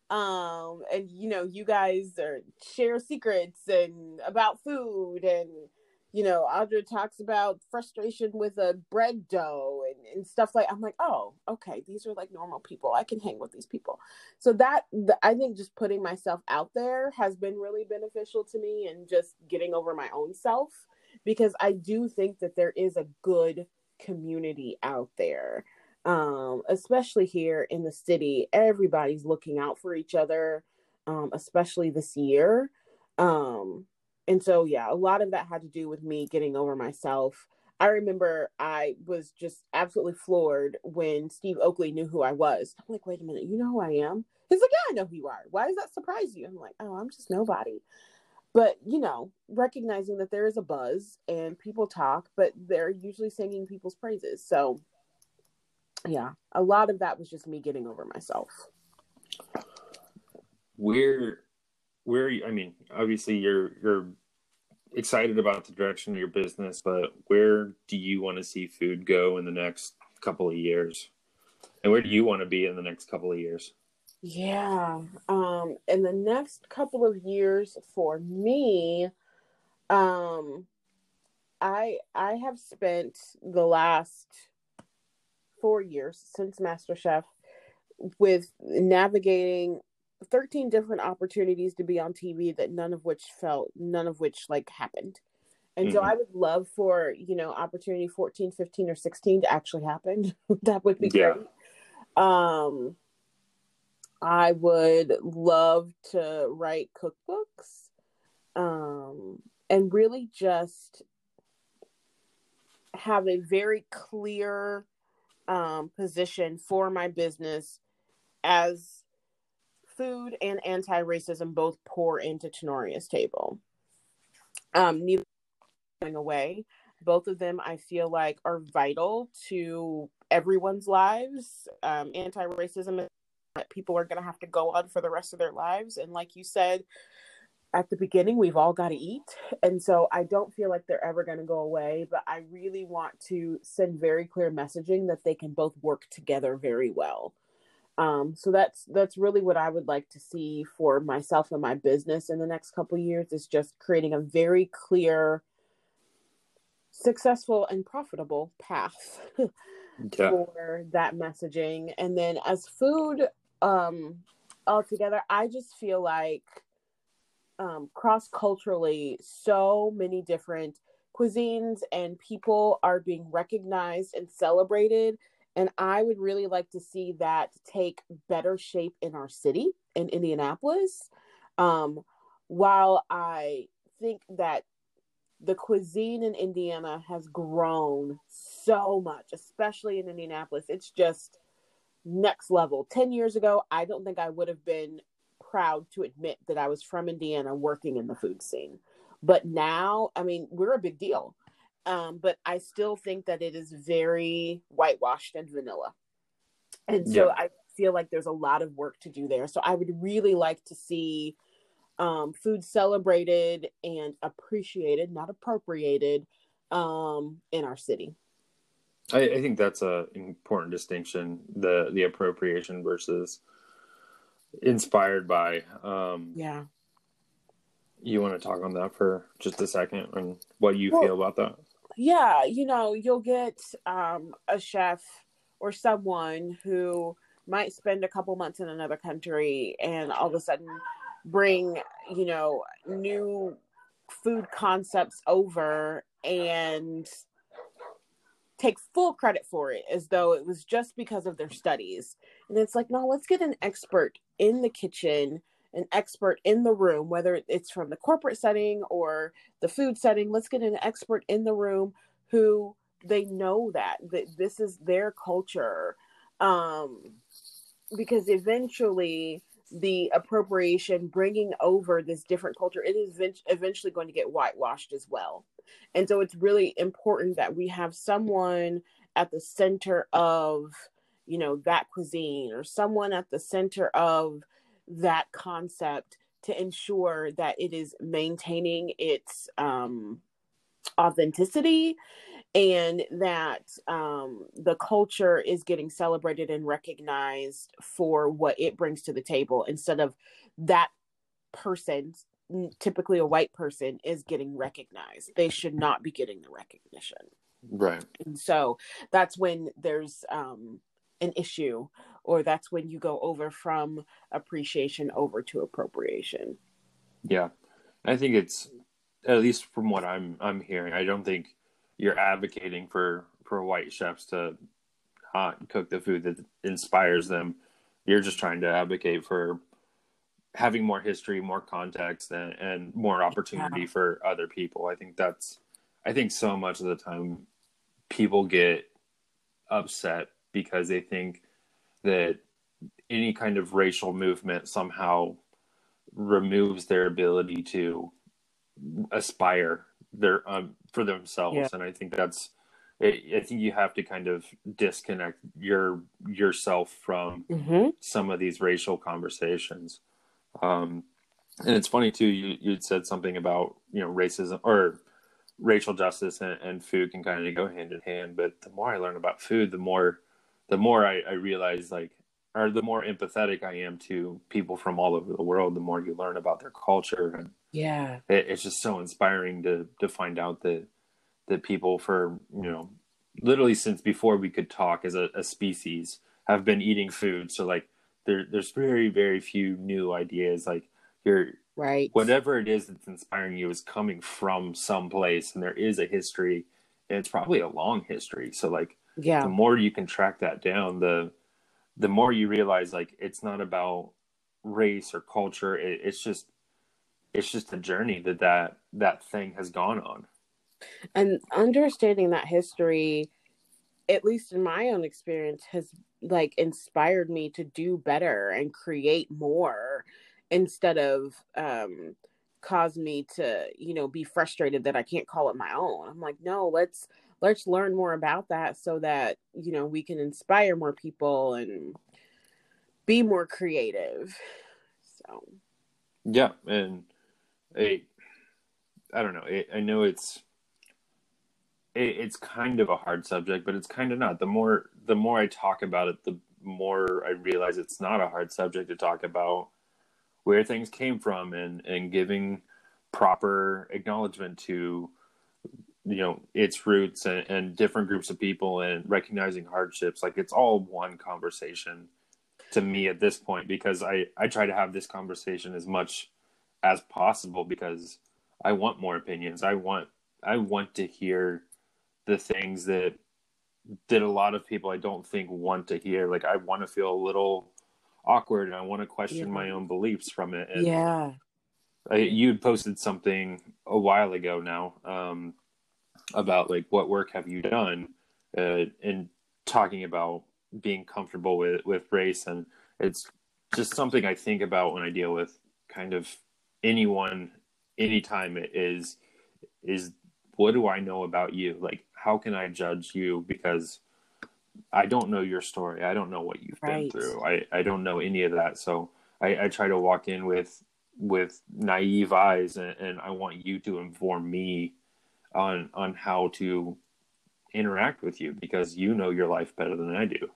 Um, and you know, you guys are share secrets and about food and you know, Audra talks about frustration with a bread dough and, and stuff like I'm like, oh, okay, these are like normal people. I can hang with these people. So that the, I think just putting myself out there has been really beneficial to me and just getting over my own self because I do think that there is a good community out there. Um, especially here in the city everybody's looking out for each other um, especially this year. Um, and so yeah a lot of that had to do with me getting over myself. I remember i was just absolutely floored when steve oakley knew who i was. I'm like wait a minute you know who i am? He's like yeah i know who you are. Why does that surprise you? I'm like oh i'm just nobody but you know recognizing that there is a buzz and people talk but they're usually singing people's praises. So yeah a lot of that was just me getting over myself. Where where i mean obviously you're you're excited about the direction of your business but where do you want to see food go in the next couple of years? And where do you want to be in the next couple of years yeah. Um, in the next couple of years for me, um, I I have spent the last four years since MasterChef with navigating 13 different opportunities to be on TV that none of which felt none of which like happened. And mm-hmm. so I would love for, you know, opportunity 14, 15 or 16 to actually happen. that would be yeah. great. Um I would love to write cookbooks um, and really just have a very clear um, position for my business as food and anti-racism both pour into Tenoria's table. Um, neither going away. Both of them, I feel like, are vital to everyone's lives. Um, anti-racism that people are going to have to go on for the rest of their lives. And like you said at the beginning, we've all got to eat. And so I don't feel like they're ever going to go away, but I really want to send very clear messaging that they can both work together very well. Um, so that's that's really what I would like to see for myself and my business in the next couple years is just creating a very clear, successful and profitable path yeah. for that messaging. And then as food um altogether, I just feel like um cross culturally so many different cuisines and people are being recognized and celebrated and I would really like to see that take better shape in our city in Indianapolis. Um, while I think that the cuisine in Indiana has grown so much, especially in Indianapolis, it's just next level. 10 years ago, I don't think I would have been proud to admit that I was from Indiana working in the food scene. But now, I mean, we're a big deal um, but I still think that it is very whitewashed and vanilla. And so yeah. I feel like there's a lot of work to do there. So I would really like to see um, food celebrated and appreciated, not appropriated, um, in our city. I, I think that's a important distinction the the appropriation versus inspired by. Um, yeah. You want to talk on that for just a second and what you well, feel about that? yeah, you know, you'll get um, a chef or someone who might spend a couple months in another country and all of a sudden bring, you know, new food concepts over and take full credit for it as though it was just because of their studies. And it's like, no, let's get an expert in the kitchen an expert in the room, whether it's from the corporate setting or the food setting. Let's get an expert in the room who they know that that this is their culture, um, because eventually the appropriation bringing over this different culture it is eventually going to get whitewashed as well. And so it's really important that we have someone at the center of you know that cuisine or someone at the center of that concept to ensure that it is maintaining its um, authenticity and that um, the culture is getting celebrated and recognized for what it brings to the table instead of that person typically a white person is getting recognized. They should not be getting the recognition. Right. And so that's when there's um, an issue or that's when you go over from appreciation over to appropriation. Yeah. I think it's at least from what i'm i'm hearing i don't think you're advocating for for white chefs to not cook the food that inspires them you're just trying to advocate for having more history more context and, and more opportunity yeah. for other people i think that's i think so much of the time people get upset because they think that any kind of racial movement somehow removes their ability to aspire their um, for themselves yeah. and i think that's i think you have to kind of disconnect your yourself from mm-hmm. some of these racial conversations um, and it's funny too you you'd said something about you know racism or racial justice and, and food can kind of go hand in hand but the more i learn about food the more the more I, I realize like or the more empathetic I am to people from all over the world, the more you learn about their culture. And yeah, it, it's just so inspiring to to find out that that people for you know literally since before we could talk as a, a species have been eating food. So like there there's very very few new ideas. Like you're right whatever it is that's inspiring you is coming from some place, and there is a history. And it's probably a long history. So like yeah the more you can track that down the the more you realize like it's not about race or culture it, it's just it's just a journey that that that thing has gone on. And understanding that history at least in my own experience has like inspired me to do better and create more instead of um cause me to you know be frustrated that i can't call it my own. I'm like no let's let's learn more about that so that you know we can inspire more people and be more creative. So. Yeah and i i don't know. I know it's it, it's kind of a hard subject but it's kind of not. The more the more i talk about it the more I realize it's not a hard subject to talk about where things came from and and giving proper acknowledgement to you know its roots and, and different groups of people and recognizing hardships. Like it's all one conversation to me at this point because I I try to have this conversation as much as possible because I want more opinions. I want I want to hear the things that that a lot of people I don't think want to hear. Like I want to feel a little awkward and I want to question yeah. my own beliefs from it. And yeah. I, you'd posted something a while ago now um, about like what work have you done uh, and talking about being comfortable with with race and it's just something I think about when I deal with kind of anyone anytime it is is what do I know about you? Like how can I judge you because I don't know your story. I don't know what you've right. been through. I, I don't know any of that. So I, I try to walk in with with naive eyes and, and I want you to inform me on on how to interact with you because you know your life better than I do.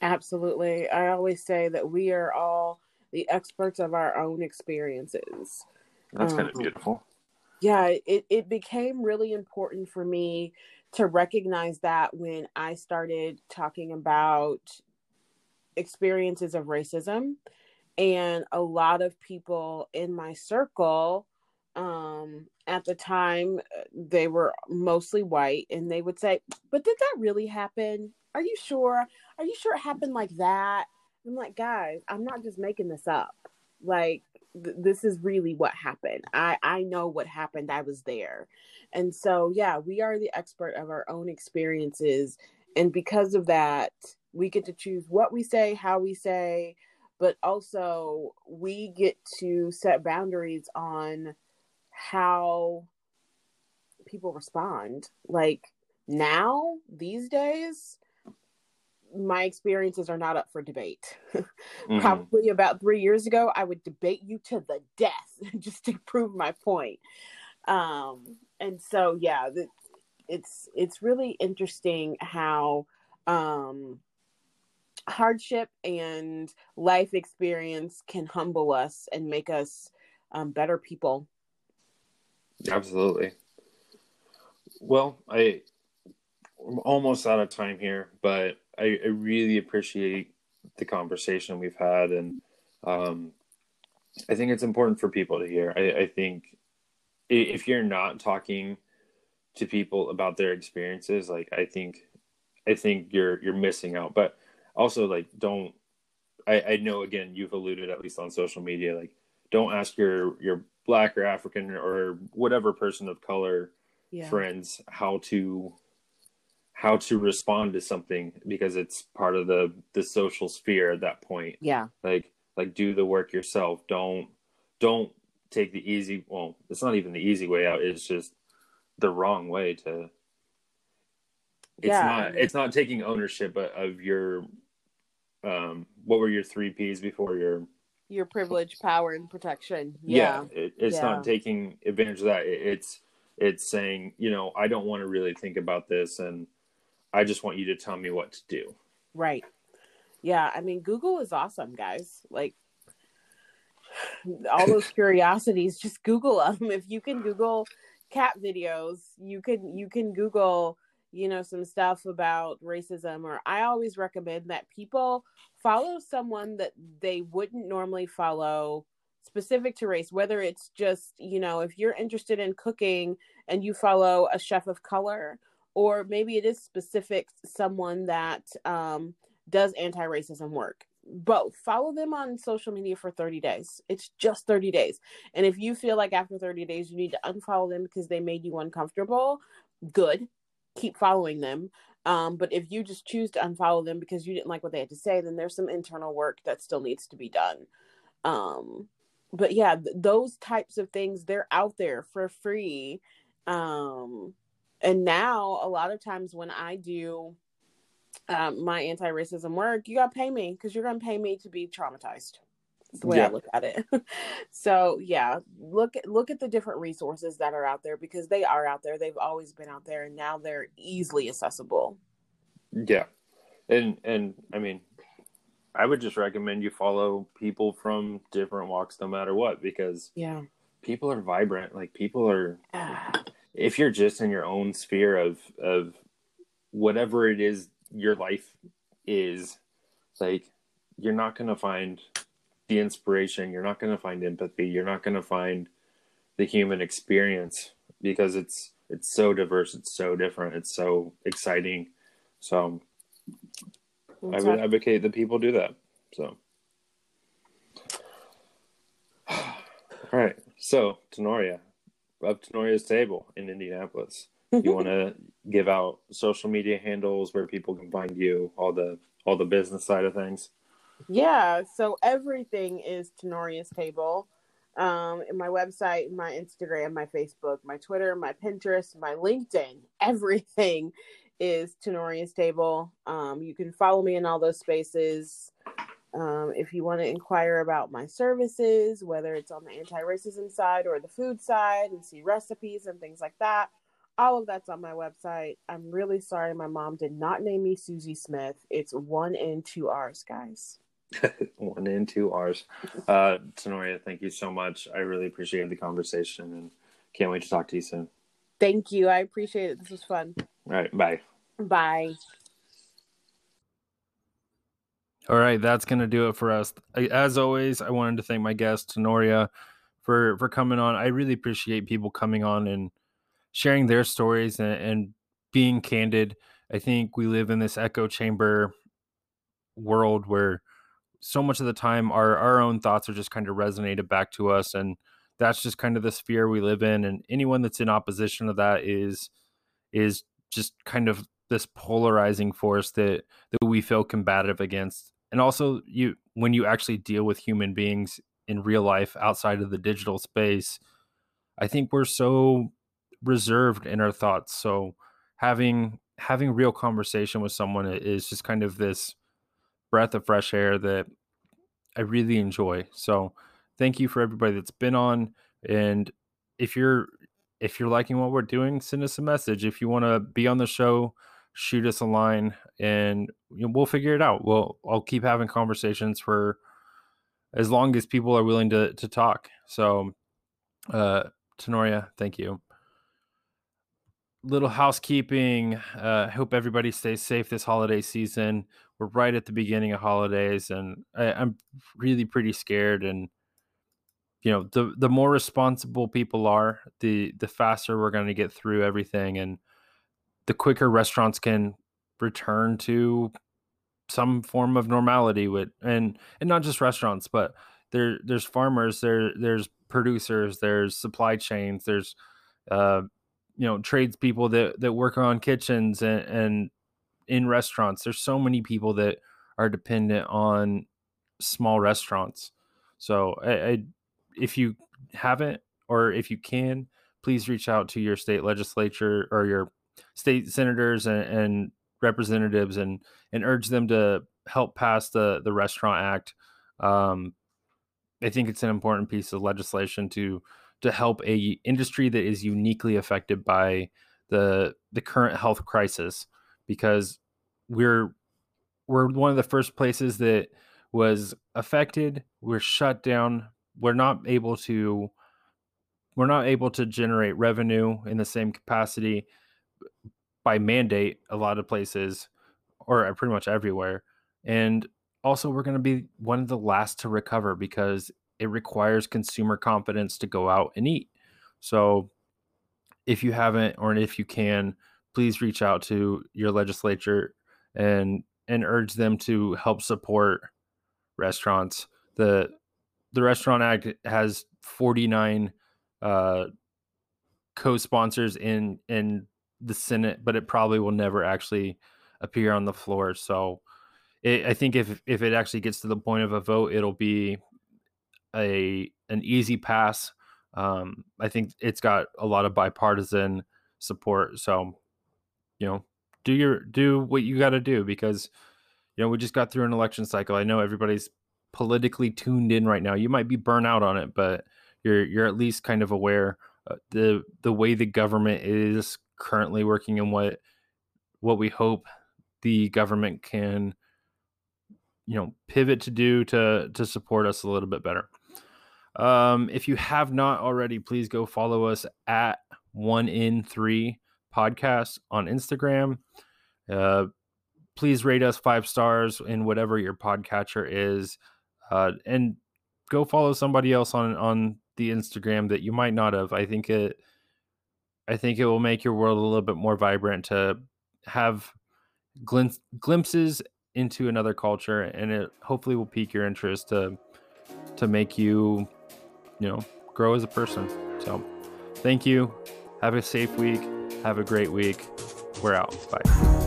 Absolutely. I always say that we are all the experts of our own experiences. That's um, kind of beautiful. Yeah, it, it became really important for me to recognize that when I started talking about experiences of racism. And a lot of people in my circle um, at the time, they were mostly white, and they would say, But did that really happen? Are you sure? Are you sure it happened like that? I'm like, guys, I'm not just making this up. Like, th- this is really what happened. I I know what happened. I was there. And so, yeah, we are the expert of our own experiences. And because of that, we get to choose what we say, how we say, but also we get to set boundaries on how people respond. Like now, these days, my experiences are not up for debate. mm-hmm. Probably about three years ago, I would debate you to the death just to prove my point. Um, and so, yeah, the, it's it's really interesting how um, hardship and life experience can humble us and make us um, better people. Absolutely. Well, I I'm almost out of time here, but I, I really appreciate the conversation we've had, and um, I think it's important for people to hear. I, I think if you're not talking to people about their experiences, like I think, I think you're you're missing out. But also, like, don't. I, I know again you've alluded at least on social media, like, don't ask your your black or African or whatever person of color yeah. friends how to how to respond to something because it's part of the the social sphere at that point. Yeah. Like like do the work yourself. Don't don't take the easy well it's not even the easy way out. It's just the wrong way to it's yeah, not it's not taking ownership of your um what were your three p's before? Your your privilege power and protection. Yeah, yeah. it, it's yeah. not taking advantage of that. It, it's it's saying you know i don't want to really think about this and I just want you to tell me what to do. Right. Yeah. I mean, Google is awesome, guys. Like, all those curiosities, just Google them. If you can Google cat videos, you can you can Google, you know, some stuff about racism. Or I always recommend that people follow someone that they wouldn't normally follow specific to race whether it's just you know if you're interested in cooking and you follow a chef of color or maybe it is specific someone that um, does anti-racism work. Both follow them on social media for 30 days. It's just 30 days. And if you feel like after 30 days you need to unfollow them because they made you uncomfortable good. Keep following them. Um, but if you just choose to unfollow them because you didn't like what they had to say then there's some internal work that still needs to be done. Um, but yeah th- those types of things they're out there for free. Um, and now a lot of times when I do um, my anti-racism work, you gotta pay me because you're gonna pay me to be traumatized. That's the way yeah. I look at it. so yeah, look at look at the different resources that are out there because they are out there. They've always been out there, and now they're easily accessible. Yeah, and and I mean, I would just recommend you follow people from different walks, no matter what, because yeah, people are vibrant. Like people are. If you're just in your own sphere of of whatever it is your life is, like you're not gonna find the inspiration. You're not gonna find empathy. You're not gonna find the human experience because it's it's so diverse. It's so different. It's so exciting. So I would advocate that people do that. So, all right. So, Tenoria, up Tanorria's table in Indianapolis. You want to give out social media handles where people can find you, all the all the business side of things. Yeah. So everything is Tanorria's table. Um, in my website, my Instagram, my Facebook, my Twitter, my Pinterest, my LinkedIn, everything is Tanorria's Table. Um, you can follow me in all those spaces. Um, if you want to inquire about my services, whether it's on the anti racism side or the food side, and see recipes and things like that, all of that's on my website. I'm really sorry my mom did not name me Susie Smith. It's one and two R's, guys. one and two R's. Uh, Tanorria, thank you so much. I really appreciate the conversation and can't wait to talk to you soon. Thank you. I appreciate it. This was fun. All right. Bye. Bye. All right, that's going to do it for us. As always, I wanted to thank my guest Tanorria for for coming on. I really appreciate people coming on and sharing their stories and, and being candid. I think we live in this echo chamber world where so much of the time our our own thoughts are just kind of resonated back to us and that's just kind of the sphere we live in and anyone that's in opposition to that is is just kind of this polarizing force that that we feel combative against and also you when you actually deal with human beings in real life outside of the digital space i think we're so reserved in our thoughts. So having having real conversation with someone is just kind of this breath of fresh air that i really enjoy. So thank you for everybody that's been on and if you're if you're liking what we're doing send us a message. If you want to be on the show shoot us a line and we'll figure it out. We'll I'll keep having conversations for as long as people are willing to to talk. So uh Tanorria, thank you. Little housekeeping. Uh hope everybody stays safe this holiday season. We're right at the beginning of holidays and I, I'm really pretty scared and you know the the more responsible people are the the faster we're going to get through everything and the quicker restaurants can return to some form of normality with and and not just restaurants but there there's farmers there there's producers there's supply chains there's uh you know tradespeople that that work on kitchens and and in restaurants. There's so many people that are dependent on small restaurants. So I, I if you haven't or if you can please reach out to your state legislature or your state senators and, and representatives and and urge them to help pass the the Restaurant Act. Um, I think it's an important piece of legislation to to help a industry that is uniquely affected by the the current health crisis because we're we're one of the first places that was affected we're shut down we're not able to we're not able to generate revenue in the same capacity by mandate a lot of places or pretty much everywhere. And also, we're going to be one of the last to recover because it requires consumer confidence to go out and eat. So, if you haven't, or if you can, please reach out to your legislature and and urge them to help support restaurants. the The Restaurant Act has 49 uh, co-sponsors in in the Senate, but it probably will never actually appear on the floor. So it, I think if if it actually gets to the point of a vote, it'll be a an easy pass. Um, I think it's got a lot of bipartisan support. So you know, do your do what you got to do because you know we just got through an election cycle. I know everybody's politically tuned in right now. You might be burnt out on it, but you're you're at least kind of aware uh, the the way the government is currently working and what what we hope the government can you know pivot to do to to support us a little bit better. Um, if you have not already, please go follow us at one in three podcast on Instagram. Uh, please rate us five stars in whatever your podcatcher is, uh, and go follow somebody else on on the Instagram that you might not have. I think it, I think it will make your world a little bit more vibrant to have glimpse, glimpses into another culture, and it hopefully will pique your interest to to make you, you know, grow as a person. So, thank you. Have a safe week. Have a great week. We're out. Bye.